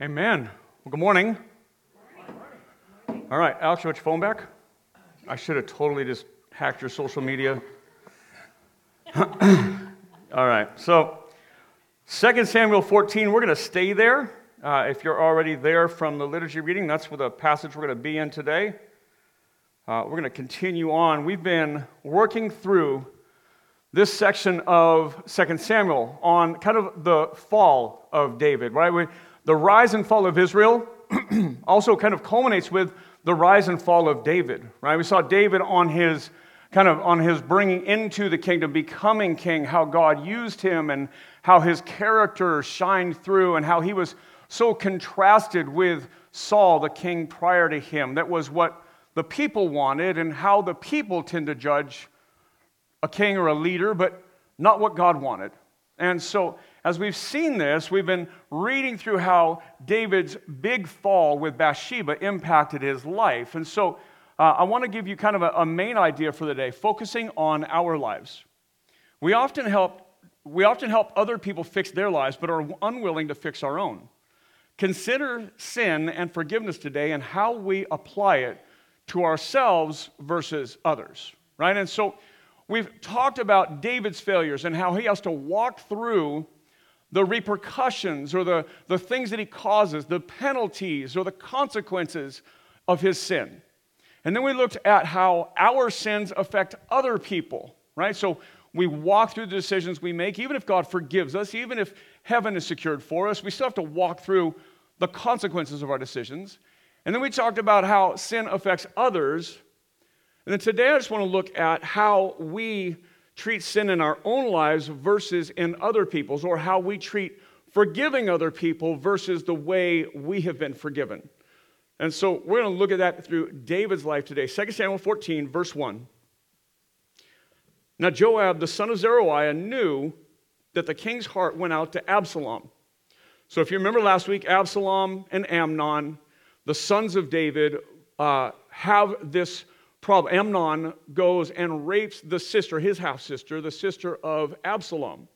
Amen. Well, good morning. All right, Alex, you want your phone back? I should have totally just hacked your social media. All right, so 2 Samuel 14, we're going to stay there. Uh, if you're already there from the liturgy reading, that's where the passage we're going to be in today. Uh, we're going to continue on. We've been working through this section of 2 Samuel on kind of the fall of David, right? We, the rise and fall of Israel also kind of culminates with the rise and fall of David, right? We saw David on his kind of on his bringing into the kingdom, becoming king, how God used him and how his character shined through and how he was so contrasted with Saul, the king prior to him. That was what the people wanted and how the people tend to judge a king or a leader, but not what God wanted. And so as we've seen this, we've been reading through how David's big fall with Bathsheba impacted his life. And so uh, I want to give you kind of a, a main idea for the day, focusing on our lives. We often help we often help other people fix their lives, but are unwilling to fix our own. Consider sin and forgiveness today and how we apply it to ourselves versus others, right? And so we've talked about David's failures and how he has to walk through the repercussions or the, the things that he causes, the penalties or the consequences of his sin. And then we looked at how our sins affect other people, right? So we walk through the decisions we make, even if God forgives us, even if heaven is secured for us, we still have to walk through the consequences of our decisions. And then we talked about how sin affects others. And then today I just want to look at how we treat sin in our own lives versus in other people's, or how we treat forgiving other people versus the way we have been forgiven. And so we're going to look at that through David's life today. 2 Samuel 14, verse 1. Now, Joab, the son of Zeruiah, knew that the king's heart went out to Absalom. So, if you remember last week, Absalom and Amnon, the sons of David, uh, have this problem. Amnon goes and rapes the sister, his half sister, the sister of Absalom.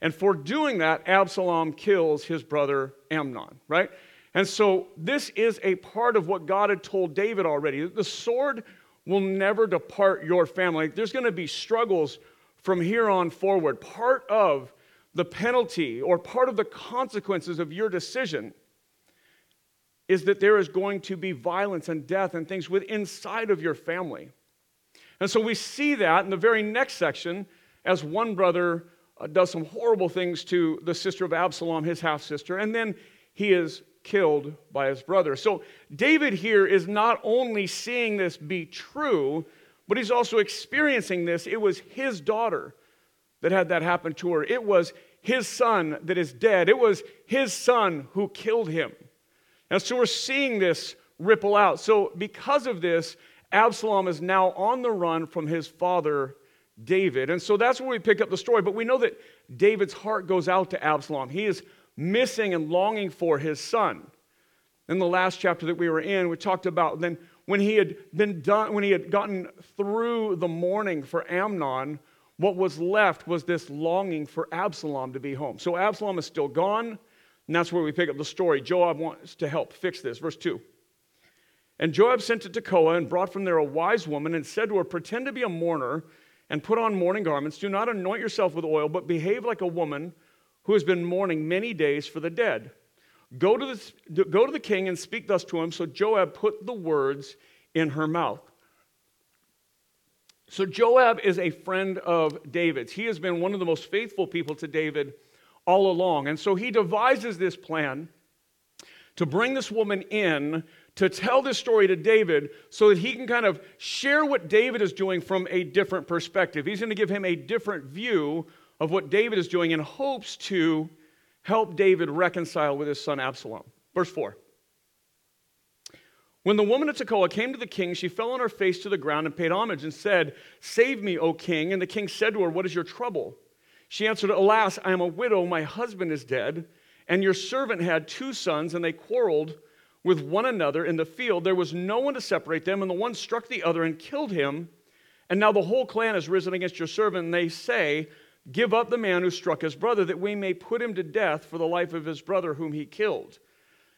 And for doing that, Absalom kills his brother Amnon, right? And so this is a part of what God had told David already. The sword will never depart your family. There's going to be struggles from here on forward. Part of the penalty or part of the consequences of your decision is that there is going to be violence and death and things within inside of your family. And so we see that in the very next section as one brother uh, does some horrible things to the sister of Absalom, his half sister, and then he is killed by his brother. So David here is not only seeing this be true, but he's also experiencing this. It was his daughter that had that happen to her, it was his son that is dead, it was his son who killed him. And so we're seeing this ripple out. So, because of this, Absalom is now on the run from his father, David. And so that's where we pick up the story. But we know that David's heart goes out to Absalom. He is missing and longing for his son. In the last chapter that we were in, we talked about then when he had been done, when he had gotten through the mourning for Amnon, what was left was this longing for Absalom to be home. So Absalom is still gone. And that's where we pick up the story. Joab wants to help fix this. Verse 2. And Joab sent it to Tekoa and brought from there a wise woman and said to her, Pretend to be a mourner and put on mourning garments. Do not anoint yourself with oil, but behave like a woman who has been mourning many days for the dead. Go to the, go to the king and speak thus to him. So Joab put the words in her mouth. So Joab is a friend of David's. He has been one of the most faithful people to David all along. And so he devises this plan to bring this woman in to tell this story to David so that he can kind of share what David is doing from a different perspective. He's going to give him a different view of what David is doing in hopes to help David reconcile with his son Absalom. Verse 4. When the woman of Tekoa came to the king, she fell on her face to the ground and paid homage and said, Save me, O king. And the king said to her, What is your trouble? She answered, Alas, I am a widow, my husband is dead, and your servant had two sons, and they quarreled with one another in the field. There was no one to separate them, and the one struck the other and killed him. And now the whole clan has risen against your servant, and they say, Give up the man who struck his brother, that we may put him to death for the life of his brother whom he killed.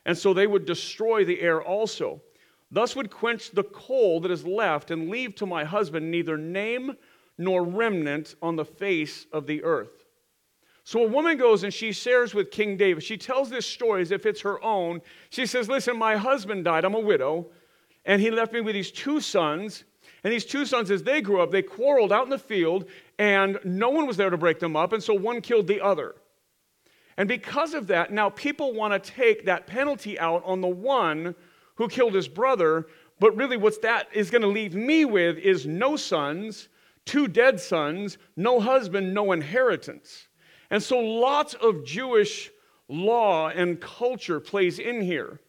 and so they would destroy the heir also. Thus would quench the coal that is left, and leave to my husband neither name nor remnant on the face of the earth. So a woman goes and she shares with King David. She tells this story as if it's her own. She says, Listen, my husband died. I'm a widow. And he left me with these two sons. And these two sons, as they grew up, they quarreled out in the field, and no one was there to break them up. And so one killed the other. And because of that, now people want to take that penalty out on the one who killed his brother. But really, what's that is going to leave me with is no sons, two dead sons, no husband, no inheritance. And so lots of Jewish law and culture plays in here.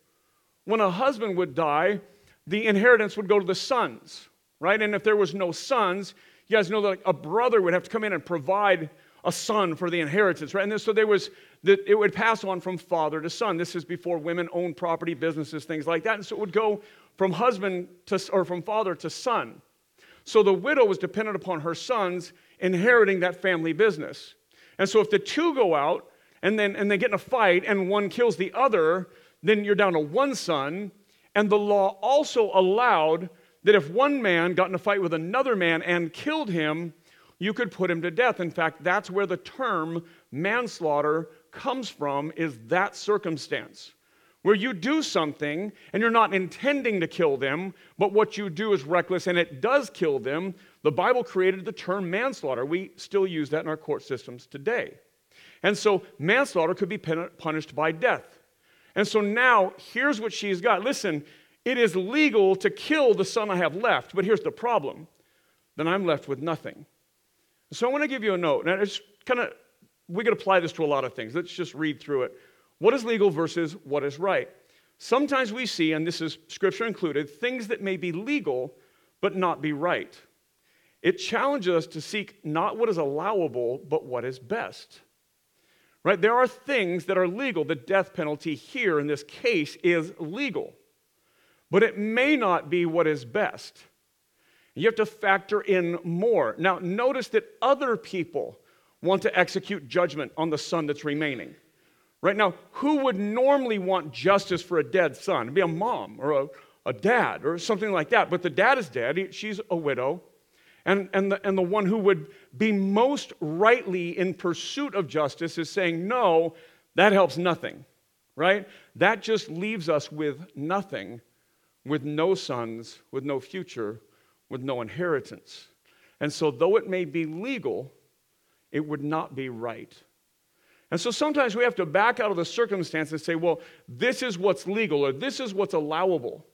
When a husband would die, the inheritance would go to the sons, right? And if there was no sons, you guys know that a brother would have to come in and provide a son for the inheritance, right? And so there was that it would pass on from father to son. This is before women owned property, businesses, things like that. And so it would go from husband to or from father to son. So the widow was dependent upon her sons inheriting that family business. And so if the two go out and then and they get in a fight and one kills the other, then you're down to one son. And the law also allowed that if one man got in a fight with another man and killed him, you could put him to death. In fact, that's where the term manslaughter comes from is that circumstance where you do something and you're not intending to kill them, but what you do is reckless and it does kill them. The Bible created the term manslaughter. We still use that in our court systems today. And so manslaughter could be punished by death. And so now here's what she's got. Listen, it is legal to kill the son I have left, but here's the problem. Then I'm left with nothing. So I want to give you a note. Now, it's kind of, we could apply this to a lot of things. Let's just read through it. What is legal versus what is right? Sometimes we see, and this is scripture included, things that may be legal but not be right. It challenges us to seek not what is allowable, but what is best. Right? There are things that are legal. The death penalty here in this case is legal, but it may not be what is best. You have to factor in more. Now, notice that other people want to execute judgment on the son that's remaining. Right now, who would normally want justice for a dead son? It'd be a mom or a, a dad or something like that. But the dad is dead, she's a widow. And, and, the, and the one who would be most rightly in pursuit of justice is saying, no, that helps nothing, right? That just leaves us with nothing, with no sons, with no future, with no inheritance. And so, though it may be legal, it would not be right. And so sometimes we have to back out of the circumstance and say, well, this is what's legal or this is what's allowable.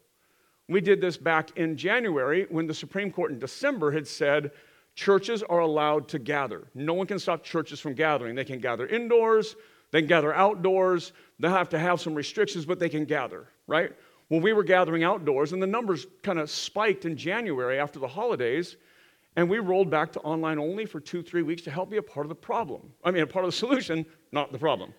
We did this back in January when the Supreme Court in December had said churches are allowed to gather. No one can stop churches from gathering. They can gather indoors, they can gather outdoors. They'll have to have some restrictions, but they can gather, right? Well, we were gathering outdoors, and the numbers kind of spiked in January after the holidays, and we rolled back to online only for two, three weeks to help be a part of the problem. I mean, a part of the solution, not the problem.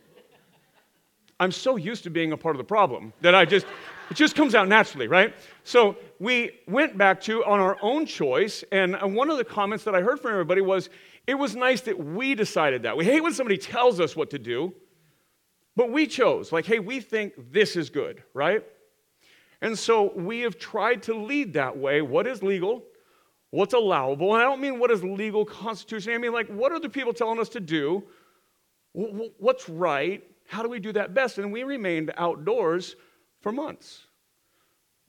I'm so used to being a part of the problem that I just, it just comes out naturally, right? So we went back to on our own choice, and uh, one of the comments that I heard from everybody was, it was nice that we decided that. We hate when somebody tells us what to do, but we chose, like, hey, we think this is good, right? And so we have tried to lead that way. What is legal? What's allowable? And I don't mean what is legal constitution. I mean, like, what are the people telling us to do? What's right? How do we do that best? And we remained outdoors for months.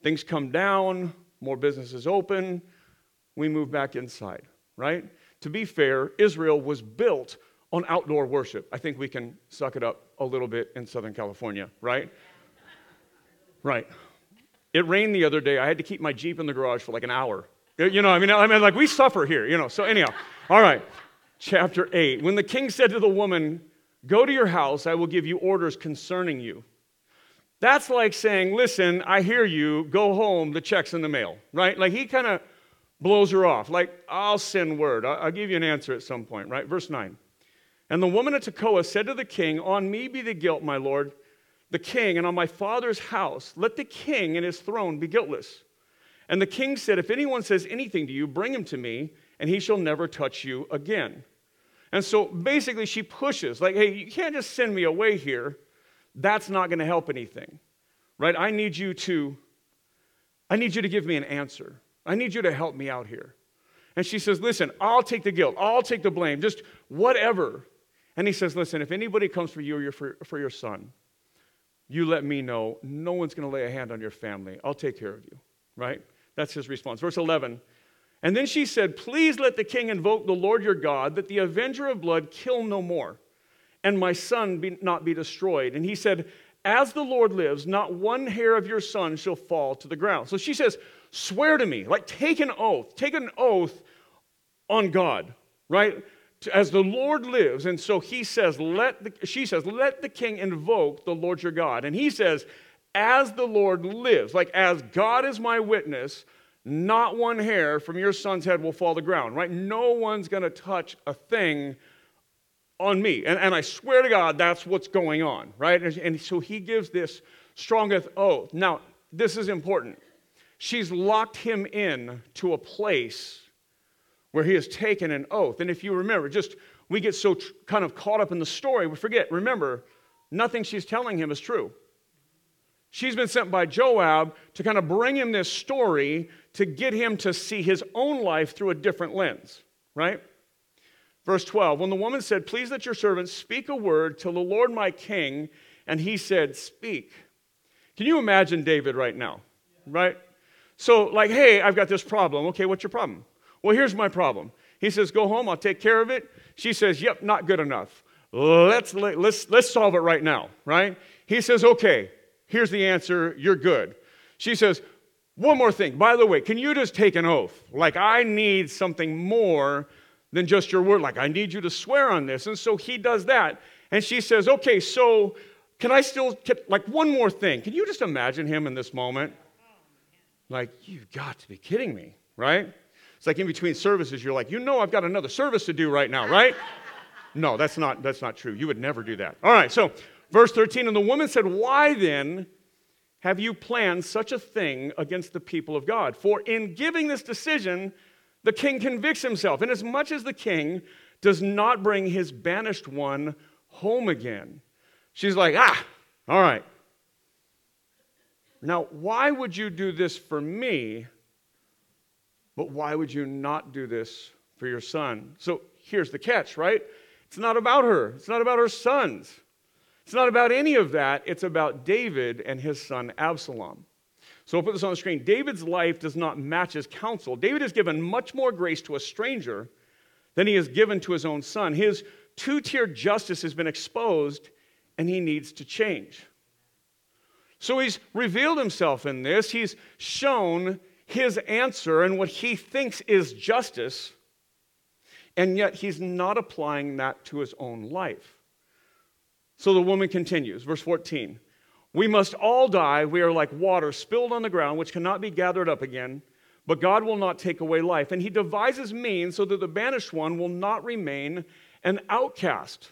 Things come down, more businesses open, we move back inside, right? To be fair, Israel was built on outdoor worship. I think we can suck it up a little bit in Southern California, right? Right. It rained the other day. I had to keep my Jeep in the garage for like an hour. You know, I mean, I mean, like we suffer here, you know. So, anyhow, all right. Chapter 8. When the king said to the woman, Go to your house, I will give you orders concerning you. That's like saying, Listen, I hear you, go home, the check's in the mail, right? Like he kind of blows her off, like, I'll send word, I'll give you an answer at some point, right? Verse 9. And the woman at Tekoa said to the king, On me be the guilt, my lord, the king, and on my father's house. Let the king and his throne be guiltless. And the king said, If anyone says anything to you, bring him to me, and he shall never touch you again. And so basically, she pushes, like, hey, you can't just send me away here. That's not going to help anything. right? I need you to, I need you to give me an answer. I need you to help me out here. And she says, Listen, I'll take the guilt. I'll take the blame. Just whatever. And he says, Listen, if anybody comes for you or for, for your son, you let me know. No one's going to lay a hand on your family. I'll take care of you, right? That's his response. Verse 11. And then she said, Please let the king invoke the Lord your God, that the avenger of blood kill no more, and my son be, not be destroyed. And he said, As the Lord lives, not one hair of your son shall fall to the ground. So she says, Swear to me, like take an oath, take an oath on God, right? As the Lord lives. And so he says, let the, she says, let the king invoke the Lord your God. And he says, as the Lord lives, like as God is my witness, not one hair from your son's head will fall to the ground, right? No one's going to touch a thing on me. And, and I swear to God, that's what's going on, right? And, and so he gives this strongest oath. Now, this is important. She's locked him in to a place where he has taken an oath. And if you remember, just we get so tr- kind of caught up in the story, we forget, remember, nothing she's telling him is true. She's been sent by Joab to kind of bring him this story to get him to see his own life through a different lens, right? Verse 12 When the woman said, Please let your servant speak a word to the Lord my king, and he said, Speak. Can you imagine David right now, right? So, like, hey, I've got this problem. Okay, what's your problem? Well, here's my problem. He says, Go home, I'll take care of it. She says, Yep, not good enough. Let's, let's, let's solve it right now, right? He says, Okay, here's the answer. You're good. She says, One more thing. By the way, can you just take an oath? Like, I need something more than just your word. Like, I need you to swear on this. And so he does that. And she says, Okay, so can I still, like, one more thing? Can you just imagine him in this moment? Like, you've got to be kidding me, right? It's like in between services, you're like, you know, I've got another service to do right now, right? no, that's not, that's not true. You would never do that. All right, so verse 13, and the woman said, Why then have you planned such a thing against the people of God? For in giving this decision, the king convicts himself, and as much as the king does not bring his banished one home again. She's like, ah, all right, now, why would you do this for me, but why would you not do this for your son? So here's the catch, right? It's not about her, it's not about her sons. It's not about any of that. It's about David and his son Absalom. So I'll put this on the screen. David's life does not match his counsel. David has given much more grace to a stranger than he has given to his own son. His two tiered justice has been exposed, and he needs to change. So he's revealed himself in this. He's shown his answer and what he thinks is justice, and yet he's not applying that to his own life. So the woman continues, verse 14 We must all die. We are like water spilled on the ground, which cannot be gathered up again, but God will not take away life. And he devises means so that the banished one will not remain an outcast.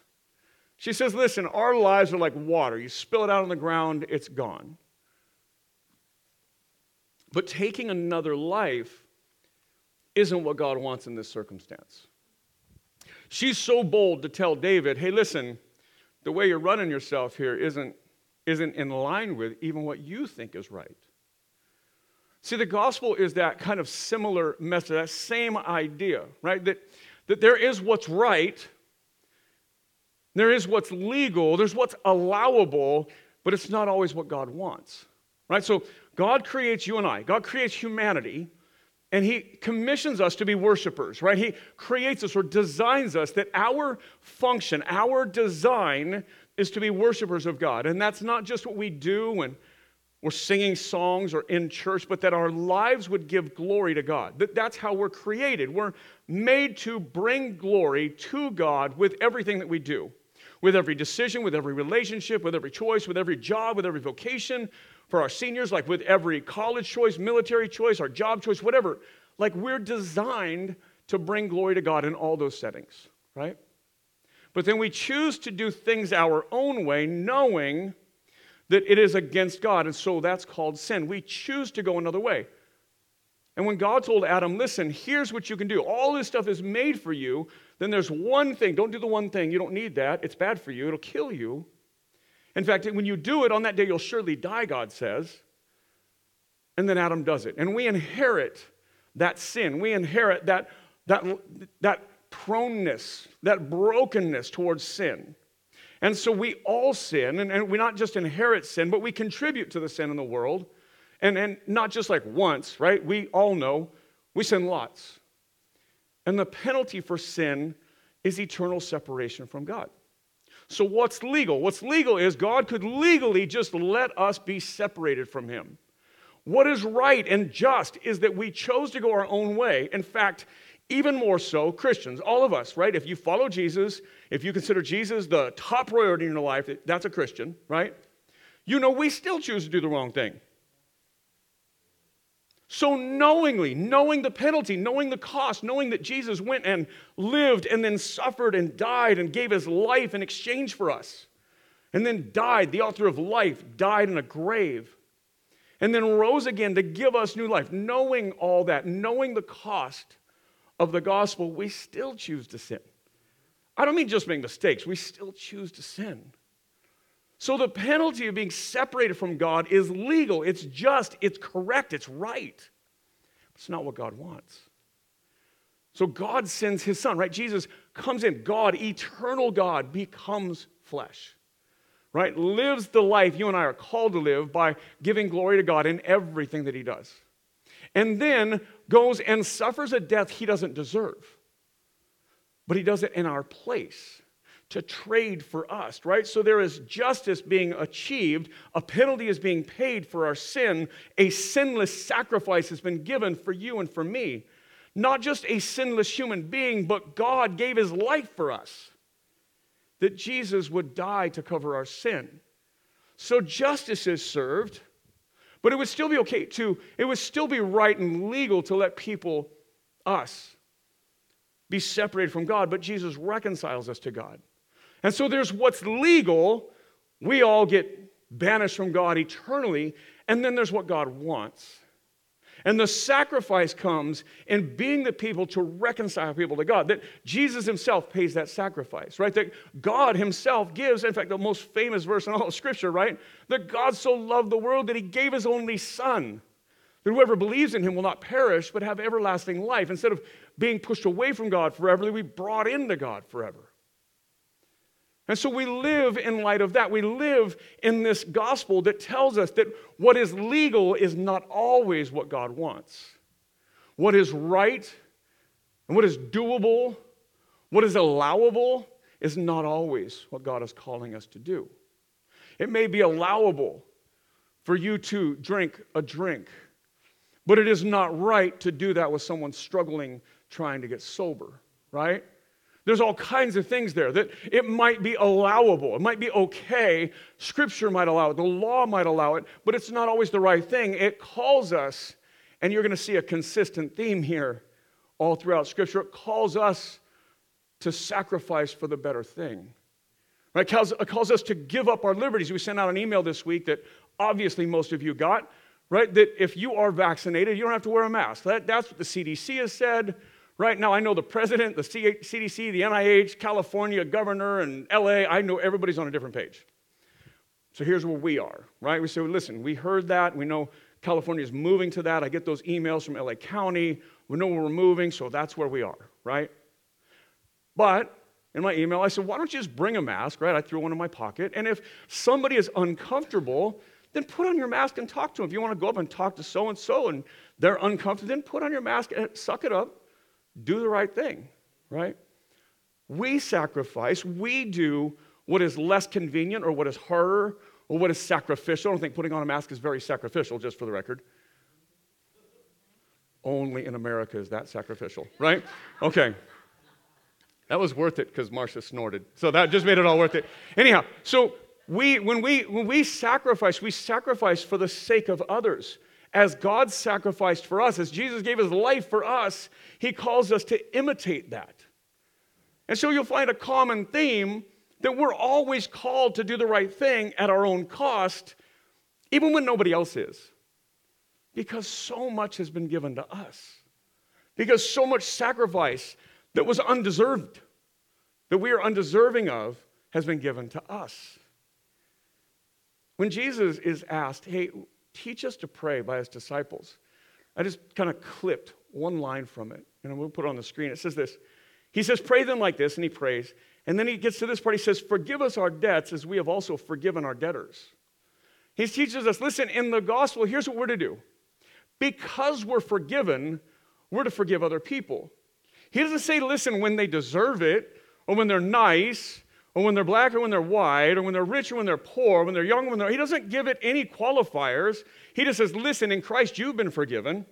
She says, Listen, our lives are like water. You spill it out on the ground, it's gone. But taking another life isn't what God wants in this circumstance. She's so bold to tell David, hey, listen, the way you're running yourself here isn't, isn't in line with even what you think is right. See, the gospel is that kind of similar message, that same idea, right? That, that there is what's right there is what's legal, there's what's allowable, but it's not always what God wants. Right? So God creates you and I, God creates humanity, and He commissions us to be worshipers, right? He creates us or designs us that our function, our design is to be worshipers of God. And that's not just what we do when we're singing songs or in church, but that our lives would give glory to God. That that's how we're created. We're made to bring glory to God with everything that we do with every decision, with every relationship, with every choice, with every job, with every vocation. For our seniors, like with every college choice, military choice, our job choice, whatever. Like we're designed to bring glory to God in all those settings, right? But then we choose to do things our own way, knowing that it is against God. And so that's called sin. We choose to go another way. And when God told Adam, listen, here's what you can do. All this stuff is made for you. Then there's one thing. Don't do the one thing. You don't need that. It's bad for you, it'll kill you. In fact, when you do it on that day, you'll surely die, God says. And then Adam does it. And we inherit that sin. We inherit that, that, that proneness, that brokenness towards sin. And so we all sin, and, and we not just inherit sin, but we contribute to the sin in the world. And, and not just like once, right? We all know we sin lots. And the penalty for sin is eternal separation from God. So, what's legal? What's legal is God could legally just let us be separated from Him. What is right and just is that we chose to go our own way. In fact, even more so, Christians, all of us, right? If you follow Jesus, if you consider Jesus the top priority in your life, that's a Christian, right? You know, we still choose to do the wrong thing. So, knowingly, knowing the penalty, knowing the cost, knowing that Jesus went and lived and then suffered and died and gave his life in exchange for us, and then died, the author of life died in a grave, and then rose again to give us new life, knowing all that, knowing the cost of the gospel, we still choose to sin. I don't mean just make mistakes, we still choose to sin. So the penalty of being separated from God is legal, it's just, it's correct, it's right. It's not what God wants. So God sends his son, right? Jesus comes in. God, eternal God, becomes flesh, right? Lives the life you and I are called to live by giving glory to God in everything that he does and then goes and suffers a death he doesn't deserve. But he does it in our place to trade for us, right? So there is justice being achieved, a penalty is being paid for our sin, a sinless sacrifice has been given for you and for me. Not just a sinless human being, but God gave his life for us, that Jesus would die to cover our sin. So justice is served but it would still be okay to, it would still be right and legal to let people, us, be separated from God, but Jesus reconciles us to God. And so there's what's legal, we all get banished from God eternally, and then there's what God wants. And the sacrifice comes in being the people to reconcile people to God. That Jesus himself pays that sacrifice, right? That God himself gives, in fact, the most famous verse in all of Scripture, right? That God so loved the world that he gave his only Son. That whoever believes in him will not perish, but have everlasting life. Instead of being pushed away from God forever, we brought into God forever. And so we live in light of that. We live in this gospel that tells us that what is legal is not always what God wants. What is right and what is doable, what is allowable, is not always what God is calling us to do. It may be allowable for you to drink a drink, but it is not right to do that with someone struggling trying to get sober, right? There's all kinds of things there that it might be allowable. It might be okay. Scripture might allow it. The law might allow it, but it's not always the right thing. It calls us, and you're going to see a consistent theme here all throughout Scripture. It calls us to sacrifice for the better thing. Right? It calls, it calls us to give up our liberties. We sent out an email this week that obviously most of you got, right? That if you are vaccinated, you don't have to wear a mask. That, that's what the CDC has said. Right now, I know the president, the CDC, the NIH, California governor, and LA. I know everybody's on a different page. So here's where we are, right? We say, well, listen, we heard that. We know California is moving to that. I get those emails from LA County. We know we're moving, so that's where we are, right? But in my email, I said, why don't you just bring a mask, right? I threw one in my pocket. And if somebody is uncomfortable, then put on your mask and talk to them. If you want to go up and talk to so and so and they're uncomfortable, then put on your mask and suck it up do the right thing, right? We sacrifice, we do what is less convenient or what is harder or what is sacrificial. I don't think putting on a mask is very sacrificial, just for the record. Only in America is that sacrificial, right? Okay. That was worth it because Marcia snorted. So that just made it all worth it. Anyhow, so we when we when we sacrifice, we sacrifice for the sake of others as God sacrificed for us, as Jesus gave his life for us, he calls us to imitate that. And so you'll find a common theme that we're always called to do the right thing at our own cost, even when nobody else is. Because so much has been given to us. Because so much sacrifice that was undeserved, that we are undeserving of, has been given to us. When Jesus is asked, hey, teach us to pray by his disciples, I just kind of clipped one line from it, and we'll put it on the screen. It says this He says, Pray them like this, and he prays. And then he gets to this part, he says, Forgive us our debts as we have also forgiven our debtors. He teaches us, listen, in the gospel, here's what we're to do. Because we're forgiven, we're to forgive other people. He doesn't say, listen, when they deserve it, or when they're nice, or when they're black or when they're white, or when they're rich or when they're poor, when they're young or when they're. He doesn't give it any qualifiers. He just says, listen, in Christ you've been forgiven.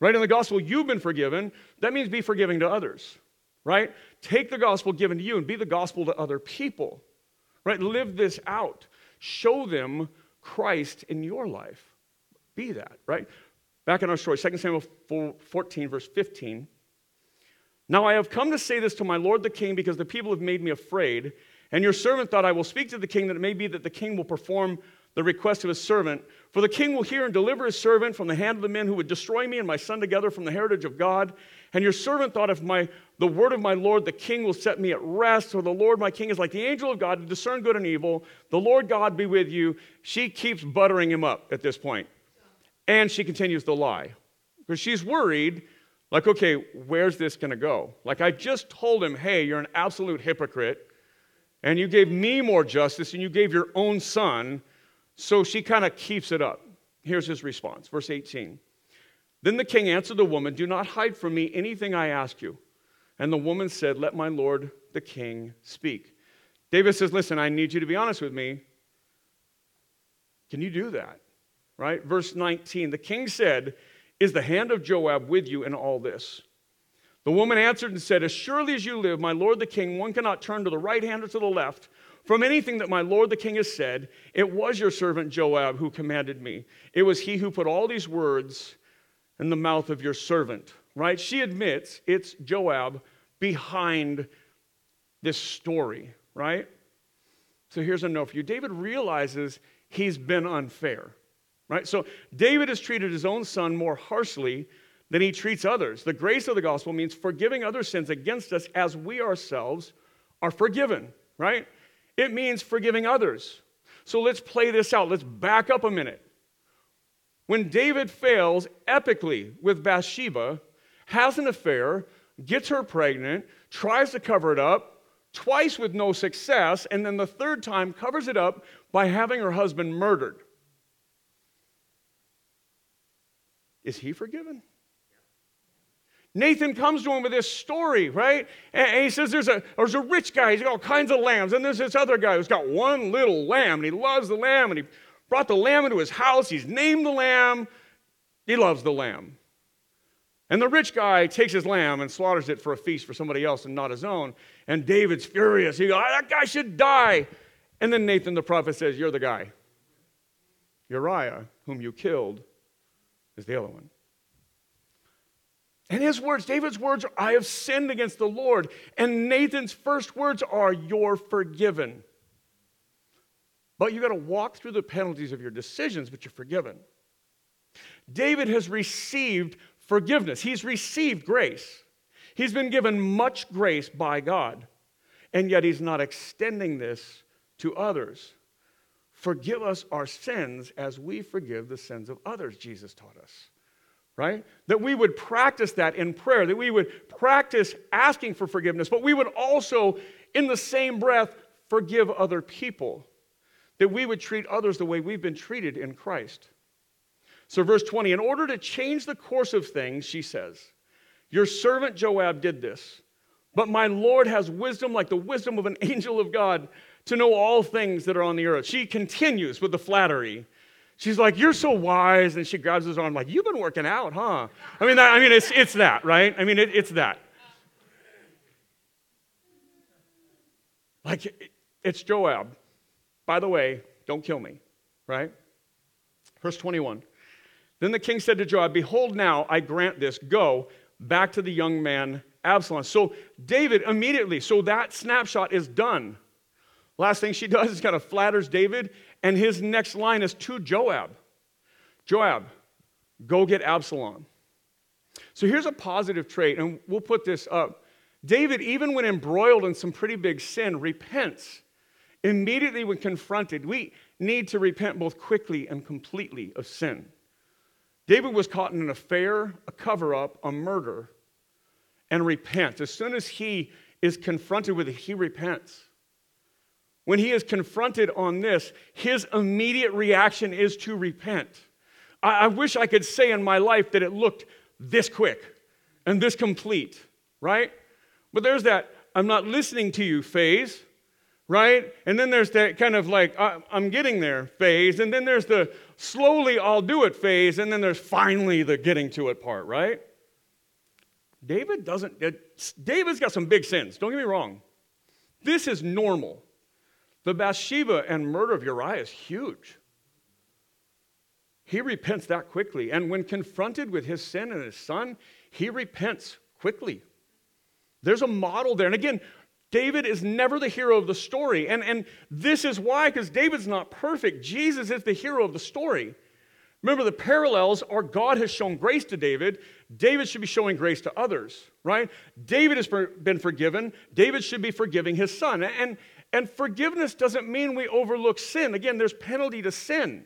Right? In the gospel, you've been forgiven. That means be forgiving to others right? Take the gospel given to you and be the gospel to other people, right? Live this out. Show them Christ in your life. Be that, right? Back in our story, 2 Samuel 14, verse 15. Now I have come to say this to my lord the king because the people have made me afraid. And your servant thought, I will speak to the king that it may be that the king will perform the request of his servant. For the king will hear and deliver his servant from the hand of the men who would destroy me and my son together from the heritage of God. And your servant thought, if my, the word of my Lord the king will set me at rest, for the Lord my king is like the angel of God to discern good and evil. The Lord God be with you. She keeps buttering him up at this point. And she continues to lie because she's worried, like, okay, where's this going to go? Like, I just told him, hey, you're an absolute hypocrite, and you gave me more justice, and you gave your own son. So she kind of keeps it up. Here's his response, verse 18. Then the king answered the woman, Do not hide from me anything I ask you. And the woman said, Let my lord the king speak. David says, Listen, I need you to be honest with me. Can you do that? Right? Verse 19 The king said, Is the hand of Joab with you in all this? The woman answered and said, As surely as you live, my lord the king, one cannot turn to the right hand or to the left from anything that my lord the king has said. It was your servant Joab who commanded me. It was he who put all these words in the mouth of your servant, right? She admits it's Joab behind this story, right? So here's a note for you. David realizes he's been unfair, right? So David has treated his own son more harshly than he treats others. The grace of the gospel means forgiving other sins against us as we ourselves are forgiven, right? It means forgiving others. So let's play this out. Let's back up a minute. When David fails epically with Bathsheba, has an affair, gets her pregnant, tries to cover it up, twice with no success, and then the third time covers it up by having her husband murdered. Is he forgiven? Nathan comes to him with this story, right? And he says there's a, there's a rich guy, he's got all kinds of lambs. And there's this other guy who's got one little lamb, and he loves the lamb, and he brought the lamb into his house. He's named the lamb. He loves the lamb. And the rich guy takes his lamb and slaughters it for a feast for somebody else and not his own. And David's furious. He goes, ah, That guy should die. And then Nathan the prophet says, You're the guy. Uriah, whom you killed, is the other one. And his words, David's words, are, I have sinned against the Lord. And Nathan's first words are, You're forgiven. But you got to walk through the penalties of your decisions, but you're forgiven. David has received forgiveness, he's received grace. He's been given much grace by God, and yet he's not extending this to others. Forgive us our sins as we forgive the sins of others, Jesus taught us. Right? That we would practice that in prayer, that we would practice asking for forgiveness, but we would also, in the same breath, forgive other people that we would treat others the way we've been treated in Christ. So, verse 20, in order to change the course of things, she says, Your servant Joab did this, but my Lord has wisdom like the wisdom of an angel of God to know all things that are on the earth. She continues with the flattery. She's like, You're so wise. And she grabs his arm, like, You've been working out, huh? I mean, that, I mean it's, it's that, right? I mean, it, it's that. Like, it's Joab. By the way, don't kill me, right? Verse 21. Then the king said to Joab, Behold, now I grant this. Go back to the young man Absalom. So David immediately, so that snapshot is done. Last thing she does is kind of flatters David, and his next line is to Joab Joab, go get Absalom. So here's a positive trait, and we'll put this up. David, even when embroiled in some pretty big sin, repents Immediately when confronted, we need to repent both quickly and completely of sin. David was caught in an affair, a cover up, a murder, and repents. As soon as he is confronted with it, he repents. When he is confronted on this, his immediate reaction is to repent. I, I wish I could say in my life that it looked this quick and this complete, right? But there's that I'm not listening to you phase, right? And then there's that kind of like, I'm getting there phase. And then there's the slowly I'll do it phase. And then there's finally the getting to it part, right? David doesn't, David's got some big sins, don't get me wrong. This is normal. The Bathsheba and murder of Uriah is huge. He repents that quickly. And when confronted with his sin and his son, he repents quickly. There's a model there. And again, David is never the hero of the story. And, and this is why, because David's not perfect. Jesus is the hero of the story. Remember, the parallels are God has shown grace to David. David should be showing grace to others, right? David has been forgiven. David should be forgiving his son. And, and forgiveness doesn't mean we overlook sin. Again, there's penalty to sin.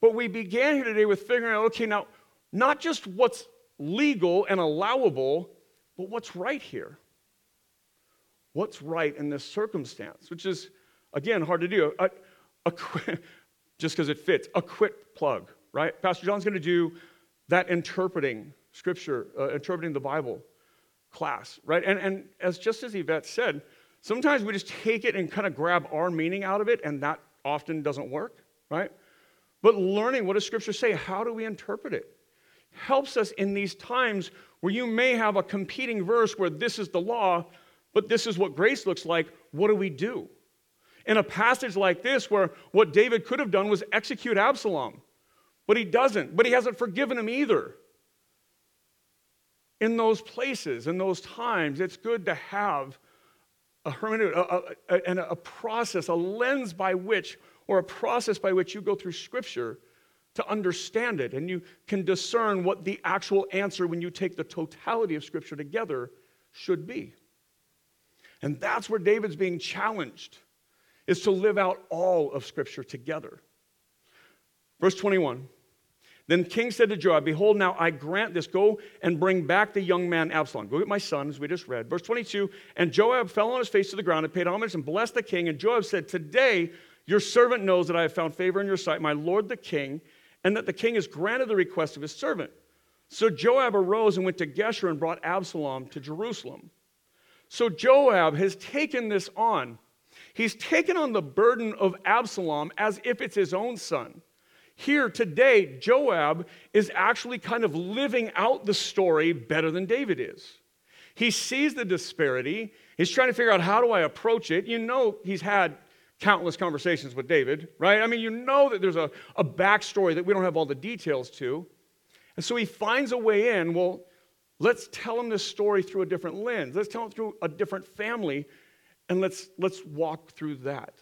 But we began here today with figuring out okay, now, not just what's legal and allowable, but what's right here. What's right in this circumstance, which is, again, hard to do. A, a, just because it fits, a quick plug, right? Pastor John's going to do that interpreting scripture, uh, interpreting the Bible class, right? And, and as just as Yvette said, sometimes we just take it and kind of grab our meaning out of it, and that often doesn't work, right? But learning what does scripture say? How do we interpret it? helps us in these times where you may have a competing verse where this is the law, but this is what grace looks like. What do we do? In a passage like this, where what David could have done was execute Absalom, but he doesn't, but he hasn't forgiven him either. In those places, in those times, it's good to have a hermeneutic, a, a, a, a process, a lens by which, or a process by which you go through Scripture to understand it. And you can discern what the actual answer, when you take the totality of Scripture together, should be. And that's where David's being challenged, is to live out all of Scripture together. Verse 21. Then king said to Joab, Behold, now I grant this. Go and bring back the young man Absalom. Go get my son, as we just read. Verse 22 And Joab fell on his face to the ground and paid homage and blessed the king. And Joab said, Today your servant knows that I have found favor in your sight, my lord the king, and that the king has granted the request of his servant. So Joab arose and went to Geshur and brought Absalom to Jerusalem. So Joab has taken this on. He's taken on the burden of Absalom as if it's his own son. Here today, Joab is actually kind of living out the story better than David is. He sees the disparity. He's trying to figure out how do I approach it. You know, he's had countless conversations with David, right? I mean, you know that there's a, a backstory that we don't have all the details to. And so he finds a way in. Well, let's tell him this story through a different lens. Let's tell him through a different family, and let's, let's walk through that.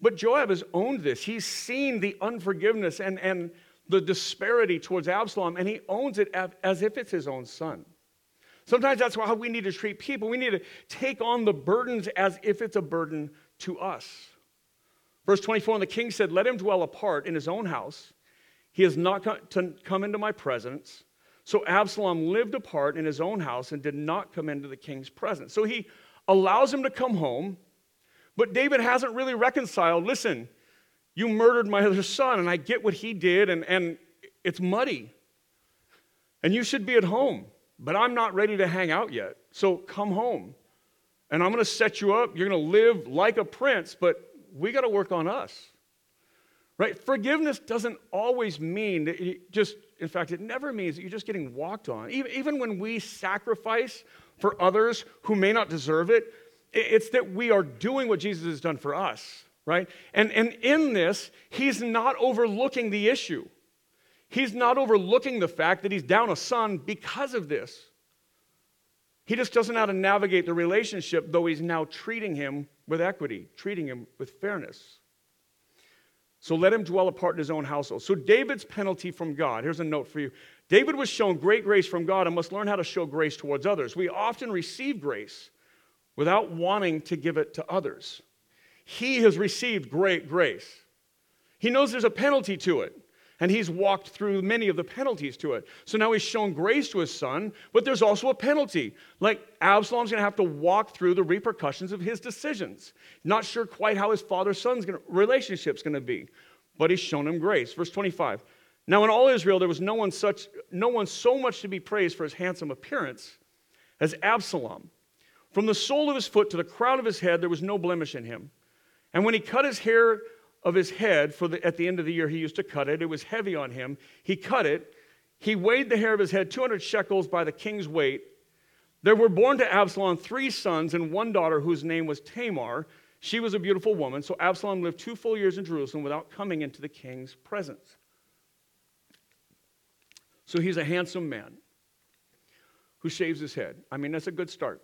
But Joab has owned this. He's seen the unforgiveness and, and the disparity towards Absalom, and he owns it as if it's his own son. Sometimes that's how we need to treat people. We need to take on the burdens as if it's a burden to us. Verse 24 And the king said, Let him dwell apart in his own house. He has not to come into my presence. So Absalom lived apart in his own house and did not come into the king's presence. So he allows him to come home, but David hasn't really reconciled. Listen, you murdered my other son, and I get what he did, and, and it's muddy. And you should be at home, but I'm not ready to hang out yet. So come home and I'm going to set you up. You're going to live like a prince, but we got to work on us. Right? Forgiveness doesn't always mean that you just, in fact, it never means that you're just getting walked on. Even, even when we sacrifice for others who may not deserve it, it's that we are doing what Jesus has done for us, right? And, and in this, he's not overlooking the issue. He's not overlooking the fact that he's down a son because of this. He just doesn't know how to navigate the relationship, though he's now treating him with equity, treating him with fairness. So let him dwell apart in his own household. So David's penalty from God, here's a note for you. David was shown great grace from God and must learn how to show grace towards others. We often receive grace without wanting to give it to others. He has received great grace. He knows there's a penalty to it, and he's walked through many of the penalties to it. So now he's shown grace to his son, but there's also a penalty. Like Absalom's to have to walk through the repercussions of his decisions. Not sure quite how his father son's relationship's to be, but he's shown him grace. Verse 25. Now in all Israel there was no one such no one so much to be praised for his handsome appearance as Absalom. From the sole of his foot to the crown of his head, there was no blemish in him. And when he cut his hair of his head, for the, at the end of the year he used to cut it, it was heavy on him. He cut it. He weighed the hair of his head 200 shekels by the king's weight. There were born to Absalom three sons and one daughter whose name was Tamar. She was a beautiful woman. So Absalom lived two full years in Jerusalem without coming into the king's presence. So he's a handsome man who shaves his head. I mean, that's a good start.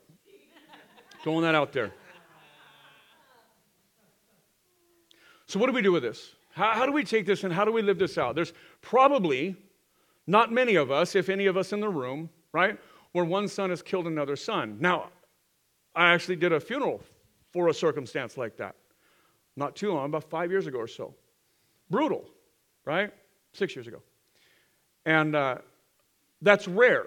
Throwing that out there. So, what do we do with this? How, how, do we take this and how do we live this out? There's probably not many of us, if any of us in the room, right, where one son has killed another son. Now, I actually did a funeral for a circumstance like that. Not too long, about five years ago or so. Brutal, right? Six years ago. And uh, that's rare,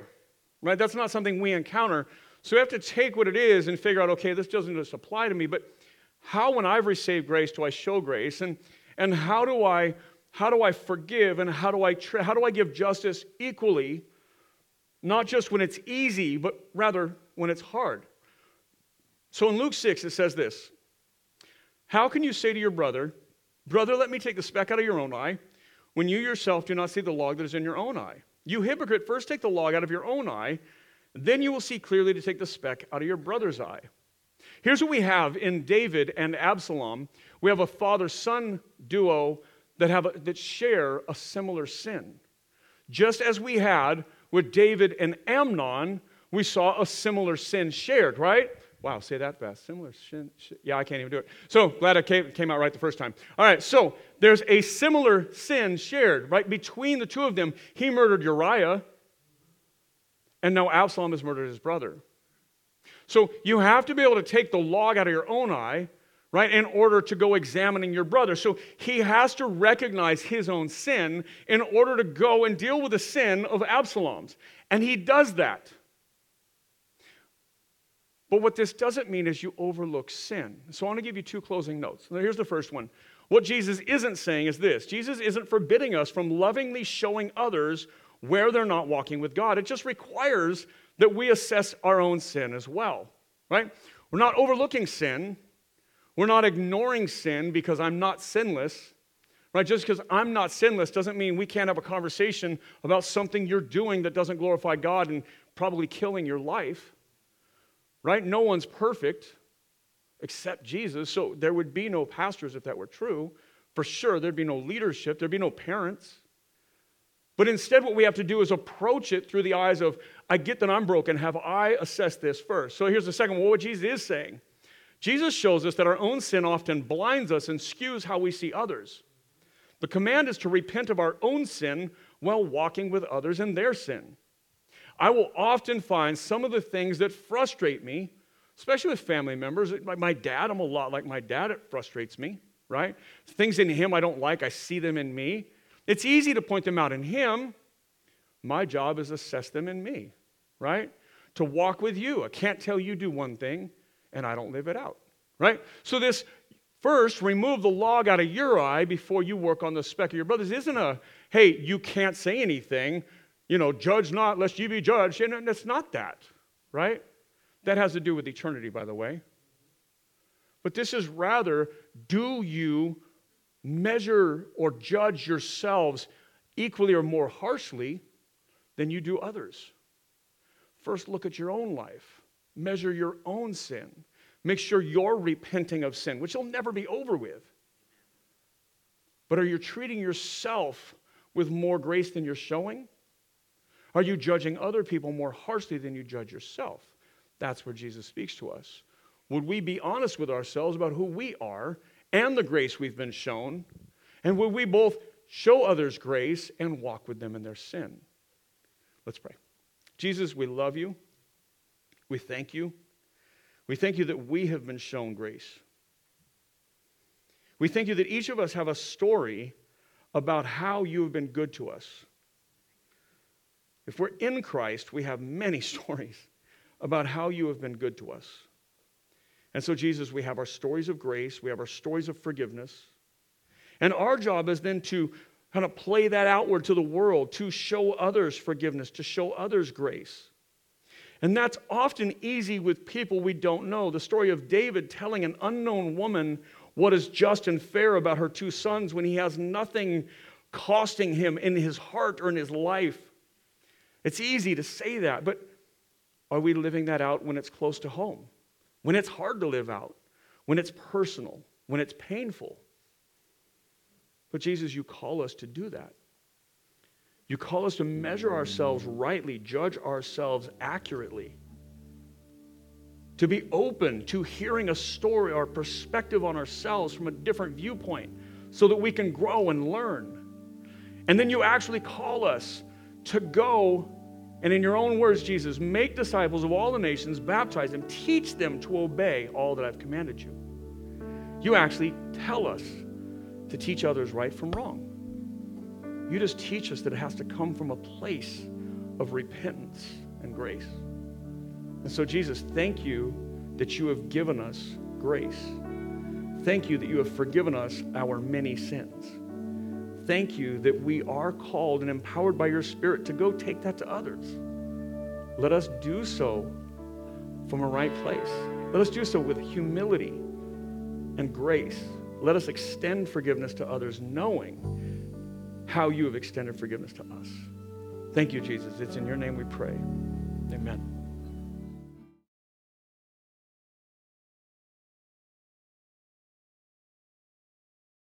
right? That's not something we encounter. So we have to take what it is and figure out, okay, this doesn't just apply to me, but how, when I've received grace, do I show grace? And, and how do I how do I forgive and how do I tra- how do I give justice equally, not just when it's easy, but rather when it's hard? So in Luke 6, it says this How can you say to your brother, Brother, let me take the speck out of your own eye, when you yourself do not see the log that is in your own eye? You hypocrite, first take the log out of your own eye, then you will see clearly to take the speck out of your brother's eye. Here's what we have in David and Absalom we have a father son duo that, have a, that share a similar sin. Just as we had with David and Amnon, we saw a similar sin shared, right? Wow, say that fast. Similar sin. Yeah, I can't even do it. So glad I came, came out right the first time. All right, so there's a similar sin shared, right? Between the two of them, he murdered Uriah, and now Absalom has murdered his brother. So you have to be able to take the log out of your own eye, right, in order to go examining your brother. So he has to recognize his own sin in order to go and deal with the sin of Absalom's. And he does that. But what this doesn't mean is you overlook sin. So I want to give you two closing notes. Now, here's the first one. What Jesus isn't saying is this Jesus isn't forbidding us from lovingly showing others where they're not walking with God. It just requires that we assess our own sin as well, right? We're not overlooking sin. We're not ignoring sin because I'm not sinless, right? Just because I'm not sinless doesn't mean we can't have a conversation about something you're doing that doesn't glorify God and probably killing your life right? No one's perfect except Jesus. So there would be no pastors if that were true. For sure, there'd be no leadership, there'd be no parents. But instead, what we have to do is approach it through the eyes of, I get that I'm broken. Have I assessed this first? So here's the second one what Jesus is saying. Jesus shows us that our own sin often blinds us and skews how we see others. The command is to repent of our own sin while walking with others in their sin. I will often find some of the things that frustrate me, especially with family members. Like my dad, I'm a lot like my dad, it frustrates me, right? Things in him I don't like, I see them in me. It's easy to point them out in him. My job is assess them in me, right? To walk with you. I can't tell you do one thing and I don't live it out, right? So this first remove the log out of your eye before you work on the speck of your brother's isn't a hey you can't say anything you know, judge not lest you be judged. And it's not that, right? That has to do with eternity, by the way. But this is rather, do you measure or judge yourselves equally or more harshly than you do others? First, look at your own life, measure your own sin. Make sure you're repenting of sin, which will never be over with. But are you treating yourself with more grace than you're showing? Are you judging other people more harshly than you judge yourself? That's where Jesus speaks to us. Would we be honest with ourselves about who we are and the grace we've been shown? And would we both show others grace and walk with them in their sin? Let's pray. Jesus, we love you. We thank you. We thank you that we have been shown grace. We thank you that each of us have a story about how you have been good to us. If we're in Christ, we have many stories about how you have been good to us. And so, Jesus, we have our stories of grace, we have our stories of forgiveness. And our job is then to kind of play that outward to the world, to show others forgiveness, to show others grace. And that's often easy with people we don't know. The story of David telling an unknown woman what is just and fair about her two sons when he has nothing costing him in his heart or in his life. It's easy to say that, but are we living that out when it's close to home? When it's hard to live out? When it's personal? When it's painful? But Jesus, you call us to do that. You call us to measure ourselves rightly, judge ourselves accurately, to be open to hearing a story or perspective on ourselves from a different viewpoint so that we can grow and learn. And then you actually call us to go and, in your own words, Jesus, make disciples of all the nations, baptize them, teach them to obey all that I've commanded you. You actually tell us to teach others right from wrong. You just teach us that it has to come from a place of repentance and grace. And so, Jesus, thank you that you have given us grace. Thank you that you have forgiven us our many sins. Thank you that we are called and empowered by your Spirit to go take that to others. Let us do so from a right place. Let us do so with humility and grace. Let us extend forgiveness to others, knowing how you have extended forgiveness to us. Thank you, Jesus. It's in your name we pray. Amen.